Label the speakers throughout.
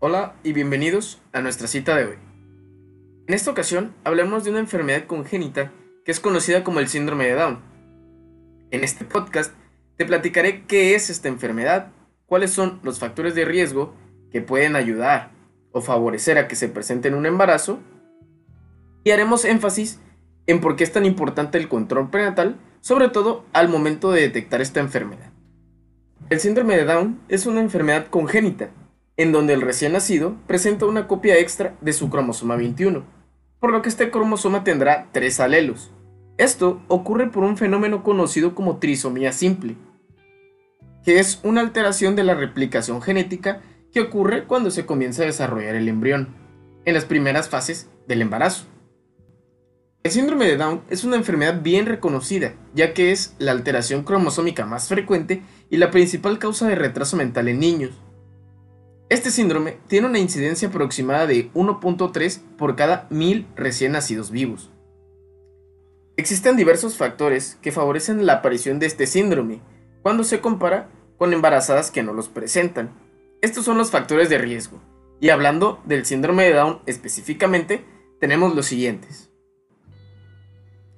Speaker 1: Hola y bienvenidos a nuestra cita de hoy. En esta ocasión hablamos de una enfermedad congénita que es conocida como el síndrome de Down. En este podcast te platicaré qué es esta enfermedad, cuáles son los factores de riesgo que pueden ayudar o favorecer a que se presente en un embarazo y haremos énfasis en por qué es tan importante el control prenatal, sobre todo al momento de detectar esta enfermedad. El síndrome de Down es una enfermedad congénita, en donde el recién nacido presenta una copia extra de su cromosoma 21, por lo que este cromosoma tendrá tres alelos. Esto ocurre por un fenómeno conocido como trisomía simple, que es una alteración de la replicación genética que ocurre cuando se comienza a desarrollar el embrión, en las primeras fases del embarazo. El síndrome de Down es una enfermedad bien reconocida, ya que es la alteración cromosómica más frecuente y la principal causa de retraso mental en niños. Este síndrome tiene una incidencia aproximada de 1.3 por cada mil recién nacidos vivos. Existen diversos factores que favorecen la aparición de este síndrome cuando se compara con embarazadas que no los presentan. Estos son los factores de riesgo. Y hablando del síndrome de Down específicamente, tenemos los siguientes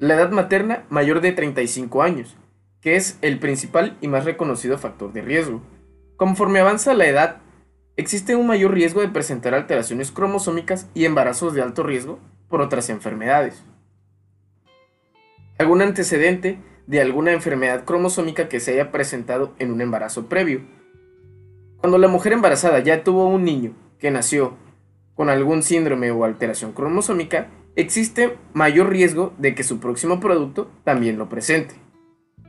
Speaker 1: la edad materna mayor de 35 años, que es el principal y más reconocido factor de riesgo. Conforme avanza la edad, existe un mayor riesgo de presentar alteraciones cromosómicas y embarazos de alto riesgo por otras enfermedades. Algún antecedente de alguna enfermedad cromosómica que se haya presentado en un embarazo previo. Cuando la mujer embarazada ya tuvo un niño que nació con algún síndrome o alteración cromosómica, existe mayor riesgo de que su próximo producto también lo presente.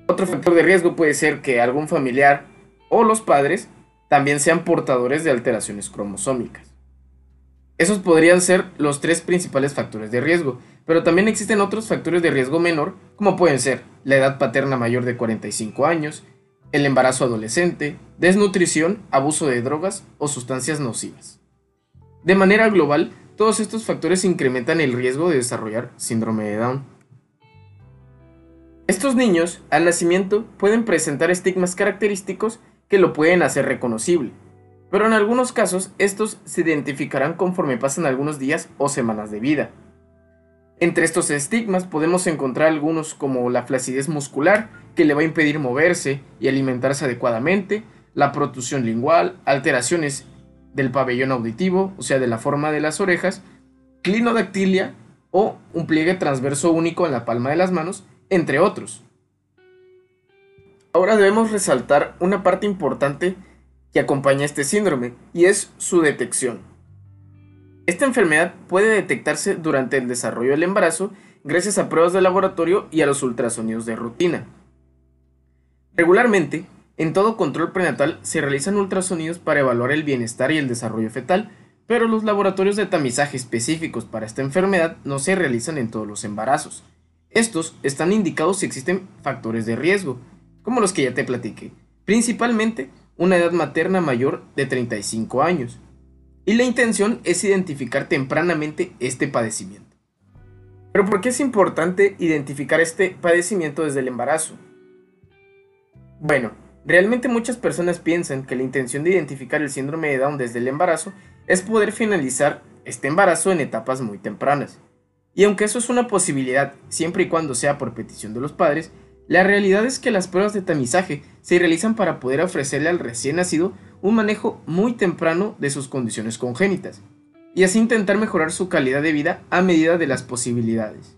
Speaker 1: Otro factor de riesgo puede ser que algún familiar o los padres también sean portadores de alteraciones cromosómicas. Esos podrían ser los tres principales factores de riesgo, pero también existen otros factores de riesgo menor, como pueden ser la edad paterna mayor de 45 años, el embarazo adolescente, desnutrición, abuso de drogas o sustancias nocivas. De manera global, todos estos factores incrementan el riesgo de desarrollar síndrome de Down. Estos niños, al nacimiento, pueden presentar estigmas característicos que lo pueden hacer reconocible, pero en algunos casos estos se identificarán conforme pasan algunos días o semanas de vida. Entre estos estigmas podemos encontrar algunos como la flacidez muscular, que le va a impedir moverse y alimentarse adecuadamente, la protusión lingual, alteraciones del pabellón auditivo, o sea, de la forma de las orejas, clinodactilia o un pliegue transverso único en la palma de las manos, entre otros. Ahora debemos resaltar una parte importante que acompaña este síndrome y es su detección. Esta enfermedad puede detectarse durante el desarrollo del embarazo gracias a pruebas de laboratorio y a los ultrasonidos de rutina. Regularmente, en todo control prenatal se realizan ultrasonidos para evaluar el bienestar y el desarrollo fetal, pero los laboratorios de tamizaje específicos para esta enfermedad no se realizan en todos los embarazos. Estos están indicados si existen factores de riesgo, como los que ya te platiqué, principalmente una edad materna mayor de 35 años. Y la intención es identificar tempranamente este padecimiento. Pero ¿por qué es importante identificar este padecimiento desde el embarazo? Bueno, Realmente muchas personas piensan que la intención de identificar el síndrome de Down desde el embarazo es poder finalizar este embarazo en etapas muy tempranas. Y aunque eso es una posibilidad siempre y cuando sea por petición de los padres, la realidad es que las pruebas de tamizaje se realizan para poder ofrecerle al recién nacido un manejo muy temprano de sus condiciones congénitas, y así intentar mejorar su calidad de vida a medida de las posibilidades.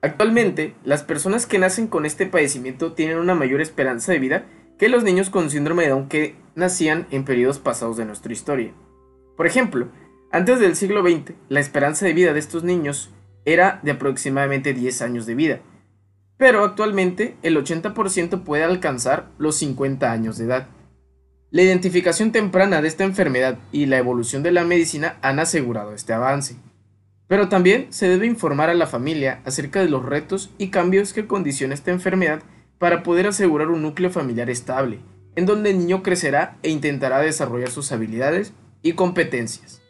Speaker 1: Actualmente, las personas que nacen con este padecimiento tienen una mayor esperanza de vida que los niños con síndrome de Down que nacían en periodos pasados de nuestra historia. Por ejemplo, antes del siglo XX, la esperanza de vida de estos niños era de aproximadamente 10 años de vida, pero actualmente el 80% puede alcanzar los 50 años de edad. La identificación temprana de esta enfermedad y la evolución de la medicina han asegurado este avance. Pero también se debe informar a la familia acerca de los retos y cambios que condiciona esta enfermedad para poder asegurar un núcleo familiar estable, en donde el niño crecerá e intentará desarrollar sus habilidades y competencias.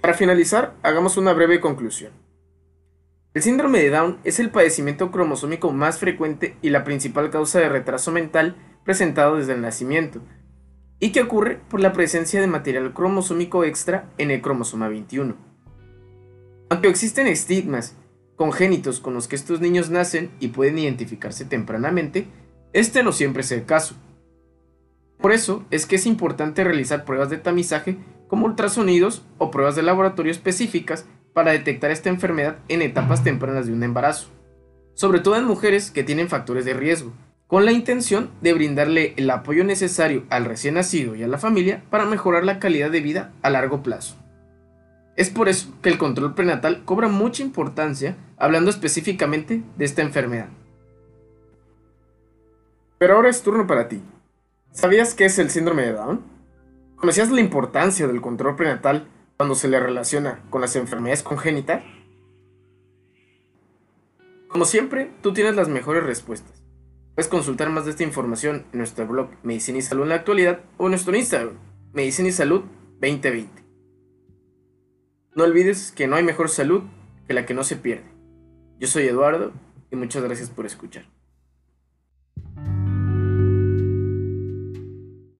Speaker 1: Para finalizar, hagamos una breve conclusión. El síndrome de Down es el padecimiento cromosómico más frecuente y la principal causa de retraso mental presentado desde el nacimiento, y que ocurre por la presencia de material cromosómico extra en el cromosoma 21. Aunque existen estigmas congénitos con los que estos niños nacen y pueden identificarse tempranamente, este no siempre es el caso. Por eso es que es importante realizar pruebas de tamizaje como ultrasonidos o pruebas de laboratorio específicas para detectar esta enfermedad en etapas tempranas de un embarazo, sobre todo en mujeres que tienen factores de riesgo, con la intención de brindarle el apoyo necesario al recién nacido y a la familia para mejorar la calidad de vida a largo plazo. Es por eso que el control prenatal cobra mucha importancia hablando específicamente de esta enfermedad. Pero ahora es turno para ti. ¿Sabías qué es el síndrome de Down? ¿Conocías la importancia del control prenatal cuando se le relaciona con las enfermedades congénitas? Como siempre, tú tienes las mejores respuestas. Puedes consultar más de esta información en nuestro blog Medicina y Salud en la actualidad o en nuestro Instagram, Medicina y Salud 2020. No olvides que no hay mejor salud que la que no se pierde. Yo soy Eduardo y muchas gracias por escuchar.